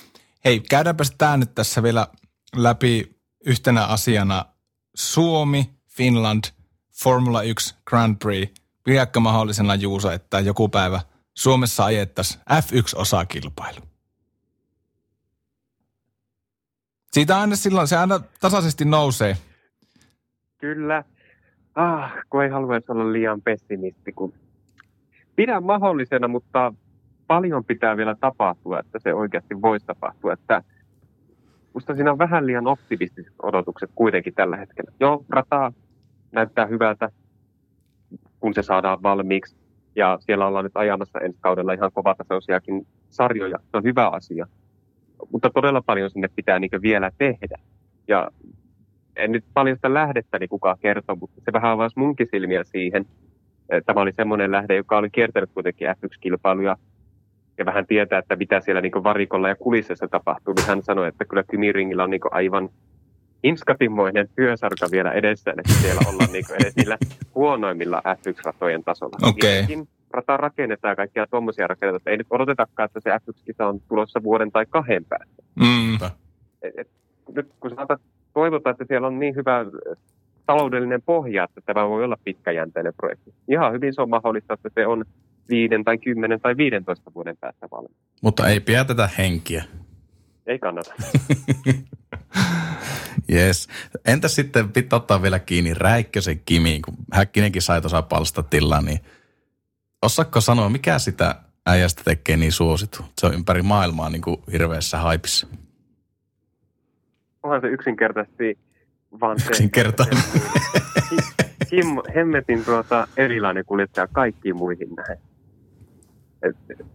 Hei, käydäänpä tämä nyt tässä vielä läpi yhtenä asiana. Suomi, Finland, Formula 1 Grand Prix. Pidätkö mahdollisena Juusa, että joku päivä Suomessa ajettaisiin F1-osakilpailu? Siitä aina silloin, se aina tasaisesti nousee. Kyllä. Ah, kun ei haluaisi olla liian pessimisti, kun pidän mahdollisena, mutta paljon pitää vielä tapahtua, että se oikeasti voisi tapahtua. Että musta siinä on vähän liian optimistiset odotukset kuitenkin tällä hetkellä. Joo, rata näyttää hyvältä, kun se saadaan valmiiksi. Ja siellä ollaan nyt ajamassa ensi kaudella ihan kovatasoisiakin sarjoja. Se on hyvä asia. Mutta todella paljon sinne pitää niin vielä tehdä. Ja en nyt paljon sitä lähdettäni kukaan kertoo, mutta se vähän avasi munkin silmiä siihen. Tämä oli semmoinen lähde, joka oli kiertänyt kuitenkin F1-kilpailuja ja vähän tietää, että mitä siellä niin varikolla ja kulississa tapahtuu, niin hän sanoi, että kyllä Kymiringillä on niin aivan inskatimmoinen työsarka vielä edessä, että siellä ollaan niin edes niillä huonoimmilla F1-ratojen tasolla. Okay. rata rakennetaan kaikkia tuommoisia rakennetaan, että ei nyt odotetakaan, että se F1-kisa on tulossa vuoden tai kahden päästä. Mm. Et, et, nyt kun saatat toivota, että siellä on niin hyvä taloudellinen pohja, että tämä voi olla pitkäjänteinen projekti. Ihan hyvin se on mahdollista, että se on viiden tai kymmenen tai 15 vuoden päästä valmis. Mutta ei pidätetä henkiä. Ei kannata. Yes. Entä sitten pitää ottaa vielä kiinni Räikkösen Kimiin, kun Häkkinenkin sai tuossa palstatilla, niin osaatko sanoa, mikä sitä äijästä tekee niin suositu? Se on ympäri maailmaa niin kuin hirveässä haipissa. Onhan se yksinkertaisesti vaan se. Yksinkertainen. Kim, hemmetin tuota erilainen kuljettaja kaikkiin muihin näin. Et,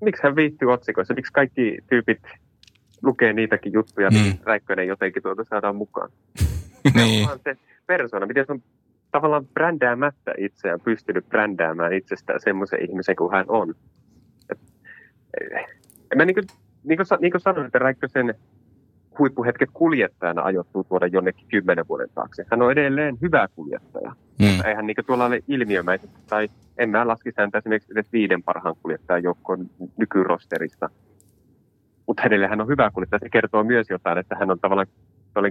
miksi hän viihtyy otsikoissa, miksi kaikki tyypit lukee niitäkin juttuja, mm. niin Räikkönen jotenkin tuota saadaan mukaan. niin. Vaan se persona, miten se on tavallaan brändäämättä itseään pystynyt brändäämään itsestään semmoisen ihmisen kuin hän on. Et, eh, mä niin kuin, niin kuin, niin kuin sanoin, että Räikkösen huippuhetket kuljettajana ajoittuu tuoda jonnekin kymmenen vuoden taakse. Hän on edelleen hyvä kuljettaja. Mm. Eihän niin tuolla ole ilmiömäisesti, tai en mä laskisi häntä esimerkiksi edes viiden parhaan kuljettajan joukkoon nykyrosterista. Mutta edelleen hän on hyvä kuljettaja. Se kertoo myös jotain, että hän on tavallaan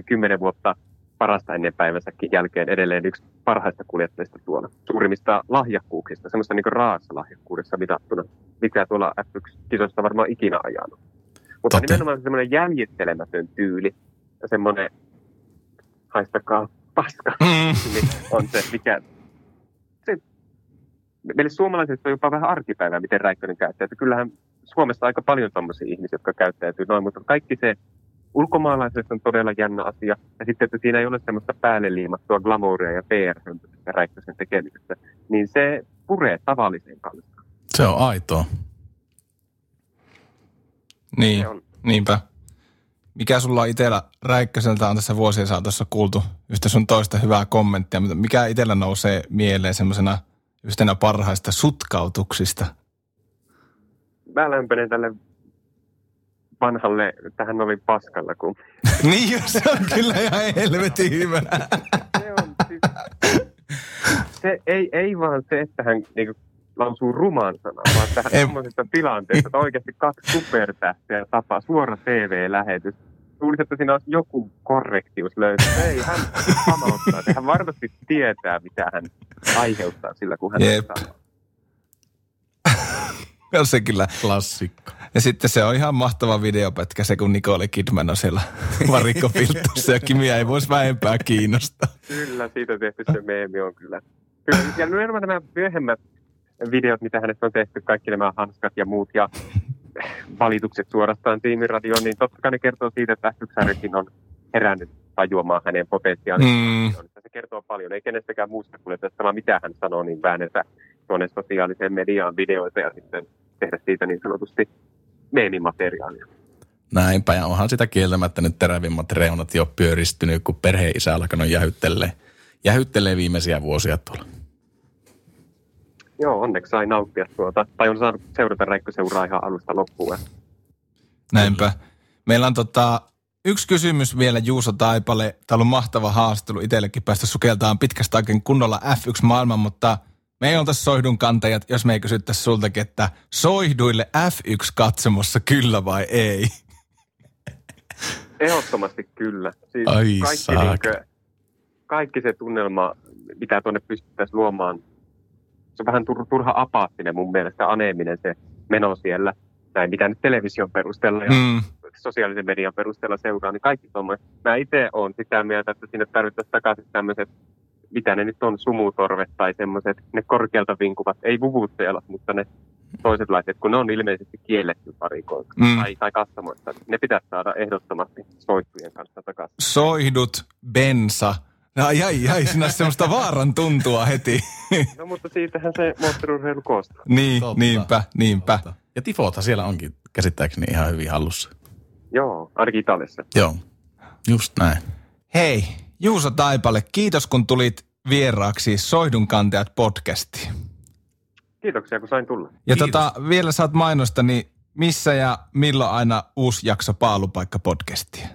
kymmenen vuotta parasta ennen päivänsäkin jälkeen edelleen yksi parhaista kuljettajista tuolla. Suurimmista lahjakkuuksista, semmoista niin raassa lahjakkuudessa mitattuna, mikä tuolla F1-kisoista varmaan ikinä ajanut. Mutta Totta. nimenomaan semmoinen jäljittelemätön tyyli ja semmoinen haistakaa paska, mm. niin on se, mikä... Se, meille suomalaiset on jopa vähän arkipäivää, miten Räikkönen käyttää. Että kyllähän Suomessa aika paljon tämmöisiä ihmisiä, jotka käyttäytyy noin, mutta kaikki se ulkomaalaiset on todella jännä asia. Ja sitten, että siinä ei ole semmoista päälle liimattua glamouria ja PR-hömpöistä Räikkösen tekemisestä, niin se puree tavalliseen kanssa. Se on aitoa. Niin, on. niinpä. Mikä sulla itsellä Räikköseltä on tässä vuosien saatossa kuultu yhtä sun toista hyvää kommenttia, mutta mikä itsellä nousee mieleen semmoisena yhtenä parhaista sutkautuksista? Mä lämpenen tälle vanhalle, tähän oli paskalla. Kun... niin, se on kyllä ihan helvetin hyvä. se on siis, se ei, ei vaan se, että hän niin kuin, lausuu ruman sanan, vaan tähän semmoisesta tilanteesta, että oikeasti kaksi supertähtiä tapaa suora TV-lähetys. Luulisin, että siinä olisi joku korrektius löytyy. Ei, hän pamauttaa. Hän varmasti tietää, mitä hän aiheuttaa sillä, kun hän Jep. on se kyllä. Klassikko. Ja sitten se on ihan mahtava videopätkä se, kun Nicole Kidman on siellä varikkofiltussa ja Kimiä ei voisi vähempää kiinnostaa. Kyllä, siitä tehty se meemi on kyllä. kyllä. Ja nimenomaan nämä myöhemmät videot, mitä hänestä on tehty, kaikki nämä hanskat ja muut ja valitukset suorastaan tiimiradioon, niin totta kai ne kertoo siitä, että f on herännyt tajuamaan hänen potentiaalinsa. Mm. Se kertoo paljon, ei kenestäkään muusta kuljettajasta, vaan mitä hän sanoo, niin väännetä tuonne sosiaaliseen mediaan videoita ja sitten tehdä siitä niin sanotusti meemimateriaalia. Näinpä, ja onhan sitä kieltämättä nyt terävimmät reunat jo pyöristynyt, kun perheen isä alkanut jähyttelee, jähyttelee viimeisiä vuosia tuolla. Joo, onneksi sai nauttia tuota, tai on saanut seurata räikköseuraa ihan alusta loppuun. Näinpä. Meillä on tota, yksi kysymys vielä Juuso Taipale. Tämä on ollut mahtava haastattelu itsellekin päästä sukeltaan pitkästä aikaa kunnolla F1-maailman, mutta – me ei oltaisi soihdun kantajat, jos me ei kysyttäisi sultakin, että soihduille F1-katsomossa kyllä vai ei? Ehdottomasti kyllä. Siis Ai kaikki, niinkö, kaikki se tunnelma, mitä tuonne pystyttäisiin luomaan, se on vähän tur- turha apaattinen mun mielestä, aneeminen se meno siellä. Näin, mitä nyt television perusteella ja mm. sosiaalisen median perusteella seuraa, niin kaikki tuommoiset. Mä itse olen sitä mieltä, että sinne tarvittaisiin takaisin tämmöiset mitä ne nyt on, sumutorvet tai semmoiset, ne korkealta vinkuvat, ei vuvutteella, mutta ne toiset laiset, kun ne on ilmeisesti kielletty parikoilta mm. tai, tai katsomoista. Ne pitäisi saada ehdottomasti soittujen kanssa takaisin. Soihdut, bensa, Ai, ai, ai, sinä semmoista vaaran tuntua heti. No mutta siitähän se moottoriurheilu koostuu. Niin, Totta. niinpä, niinpä. Totta. Ja tifota siellä onkin käsittääkseni ihan hyvin hallussa. Joo, ainakin Italiassa. Joo, just näin. Hei, Juuso Taipale, kiitos kun tulit vieraaksi Soihdun kantajat podcastiin. Kiitoksia, kun sain tulla. Ja tota, vielä saat mainosta, niin missä ja milloin aina uusi jakso Paalupaikka podcastia?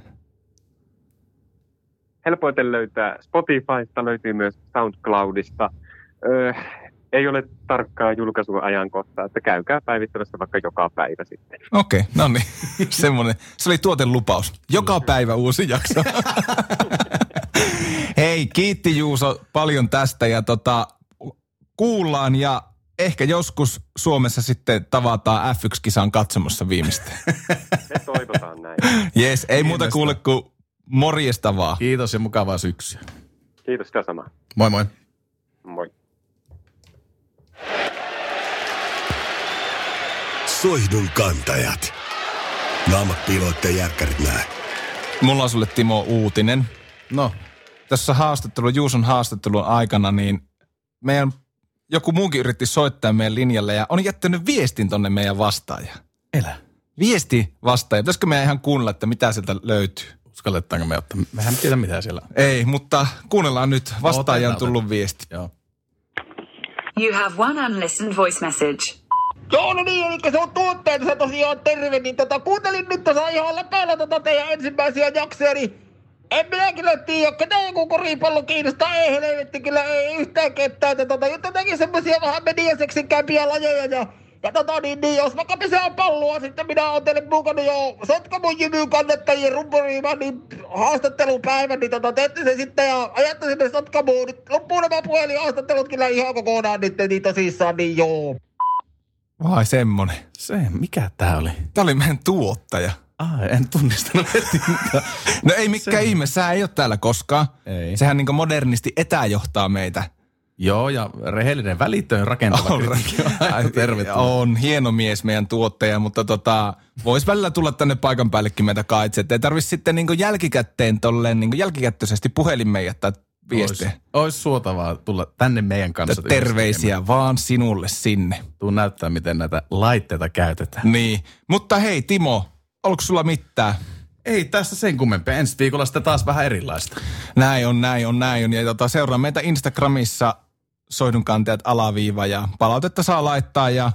Helpoiten löytää Spotifysta, löytyy myös SoundCloudista. Öö, ei ole tarkkaa julkaisuajankohtaa, että käykää päivittämässä vaikka joka päivä sitten. Okei, okay, no niin. Semmoinen. Se oli tuotelupaus. Joka päivä uusi jakso. Hei, kiitti Juuso paljon tästä ja tota, kuullaan ja ehkä joskus Suomessa sitten tavataan F1-kisan katsomassa viimeistä. Me toivotaan näin. Jes, ei muuta kuule kuin morjesta vaan. Kiitos ja mukavaa syksyä. Kiitos sitä samaa. Moi moi. Moi. Soihdun kantajat. Naamat piiloitteen järkkärit nää. Mulla on sulle Timo uutinen. No, tässä haastattelu, Juuson haastattelun aikana, niin meidän joku muukin yritti soittaa meidän linjalle ja on jättänyt viestin tonne meidän vastaajaan. Elä. Viesti vastaaja. Pitäisikö meidän ihan kuunnella, että mitä sieltä löytyy? Uskalletaanko me ottaa? Mehän tiedä mitä siellä on. Ei, mutta kuunnellaan nyt. Vastaaja on otetaan, tullut viesti. Joo. You have one unlistened voice message. Joo, no niin, eli se on tuotteena, se tosiaan terve, niin tota, kuuntelin nyt tuossa ihan läpäillä tota teidän ensimmäisiä jaksoja, niin en minä kyllä tiedä, ketä joku koripallo kiinnostaa, ei helvetti kyllä, ei yhtään ketään, että tota, jotenkin semmosia vähän mediaseksin käypiä lajeja ja ja tota niin, niin jos vaikka pesää palloa, sitten minä oon teille mukana jo Sotkamon jymyyn kannattajien rumpuriiman niin haastattelupäivän, niin tota, teette se sitten ja ajatte sinne Sotkamoon. Nyt loppuu nämä puhelihaastattelut kyllä ihan kokonaan nyt, niin tosissaan, niin joo. Vai semmonen. Se, mikä tää oli? Tämä oli meidän tuottaja. Ah, en tunnistanut heti. No ei mikään ihme, sä ei ole täällä koskaan. Ei. Sehän niin modernisti etäjohtaa meitä. Joo, ja rehellinen välittön rakentava On, kritiikki on hieno mies meidän tuottaja, mutta tota, vois välillä tulla tänne paikan päällekin meitä kaitse. Ei tarvi sitten niin jälkikäteen tolleen niin jälkikättöisesti puhelimeen jättää viestejä. Ois, ois suotavaa tulla tänne meidän kanssa. Terveisiä vaan sinulle sinne. Tuu näyttää, miten näitä laitteita käytetään. Niin. Mutta hei Timo, onko sulla mitään? Ei tässä sen kummempia. Ensi viikolla sitten taas vähän erilaista. Näin on, näin on, näin on. Ja tota, seuraa meitä Instagramissa soihdunkantajat alaviiva ja palautetta saa laittaa ja,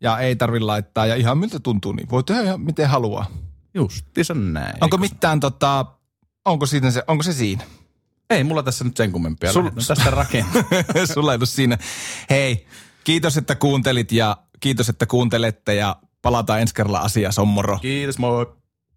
ja ei tarvi laittaa ja ihan miltä tuntuu, niin voi tehdä ihan miten haluaa. Justiinsa näin. Onko mitään tota, onko, siinä se, onko se siinä? Ei mulla tässä nyt sen kummempia. Sul- Sul... tästä rakentaa. Sulla ei siinä. Hei, kiitos, että kuuntelit ja kiitos, että kuuntelette ja palataan ensi kerralla asiaa, sommoro. Kiitos, moi.